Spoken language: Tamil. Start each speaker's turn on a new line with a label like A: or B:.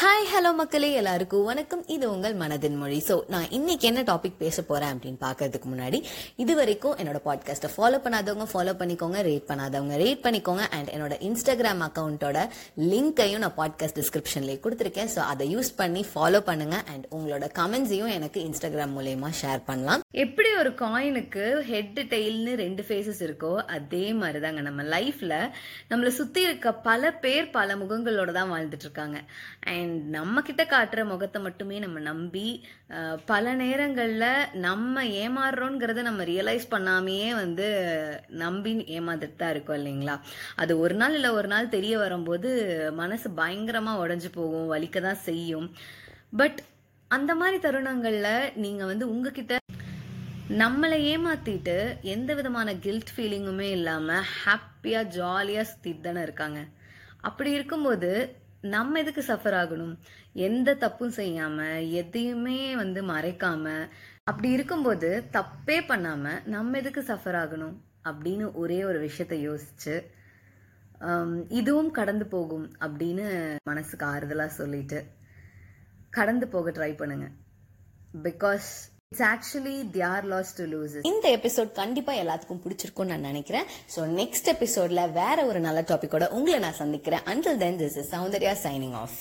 A: ஹாய் ஹலோ மக்களே எல்லாருக்கும் வணக்கம். இது உங்கள் மனதின் மொழி. ஸோ நான் இன்னைக்கு என்ன டாபிக் பேச போறேன் அப்படின்னு பார்க்கறதுக்கு முன்னாடி இது வரைக்கும் என்னோட பாட்காஸ்ட்டை ஃபாலோ பண்ணாதவங்க ஃபாலோ பண்ணிக்கோங்க ரேட் பண்ணாதவங்க ரேட் பண்ணிக்கோங்க. அண்ட் என்னோட இன்ஸ்டாகிராம் அக்கௌண்ட்டோட லிங்கையும் நான் பாட்காஸ்ட் டிஸ்கிரிப்ஷன்லேயே கொடுத்துருக்கேன். ஸோ அதை யூஸ் பண்ணி ஃபாலோ பண்ணுங்க. அண்ட் உங்களோட கமெண்ட்ஸையும் எனக்கு இன்ஸ்டாகிராம் மூலயமா ஷேர் பண்ணலாம். எப்படி ஒரு காயினுக்கு ஹெட் டெய்ல்னு ரெண்டு ஃபேஸஸ் இருக்கோ அதே மாதிரி தாங்க நம்ம லைஃப்ல நம்மளை சுத்தி இருக்க பல பேர் பல முகங்களோட தான் வாழ்ந்துட்டு இருக்காங்க. அண்ட் நம்ம கிட்ட காட்டுற முகத்தை மட்டுமே நம்ம நம்பி பல நேரங்களில் நம்ம ஏமாறுறோங்கிறத நம்ம ரியலைஸ் பண்ணாமையே வந்து நம்பி ஏமாந்துட்டு தான் இருக்கோம் இல்லைங்களா? அது ஒரு நாள் இல்லை ஒரு நாள் தெரிய வரும்போது மனசு பயங்கரமாக உடஞ்சி போகும் வலிக்க தான் செய்யும். பட் அந்த மாதிரி தருணங்களில் நீங்கள் வந்து உங்ககிட்ட நம்மளை ஏமாத்திட்டு எந்த விதமான கில்ட் ஃபீலிங்குமே இல்லாமல் ஹாப்பியாக ஜாலியாக சுற்றிட்டு தானே இருக்காங்க. அப்படி இருக்கும்போது நம்ம எதுக்கு சஃபர் ஆகணும்? எந்த தப்பும் செய்யாம எதையுமே வந்து மறைக்காம அப்படி இருக்கும்போது தப்பே பண்ணாம நம்ம எதுக்கு சஃபர் ஆகணும்? அப்படின்னு ஒரே ஒரு விஷயத்த யோசிச்சு இதுவும் கடந்து போகும் அப்படின்னு மனசுக்கு ஆறுதலாக சொல்லிட்டு கடந்து போக ட்ரை பண்ணுங்க. Because it's actually their loss to lose இந்த எபிசோட் கண்டிப்பா எல்லாத்துக்கும் பிடிச்சிருக்கும்னு நான் நினைக்கிறேன். ஸோ நெக்ஸ்ட் எபிசோட்ல வேற ஒரு நல்ல டாபிக்கோட உங்களை நான் சந்திக்கிறேன். Until then this is Soundarya signing off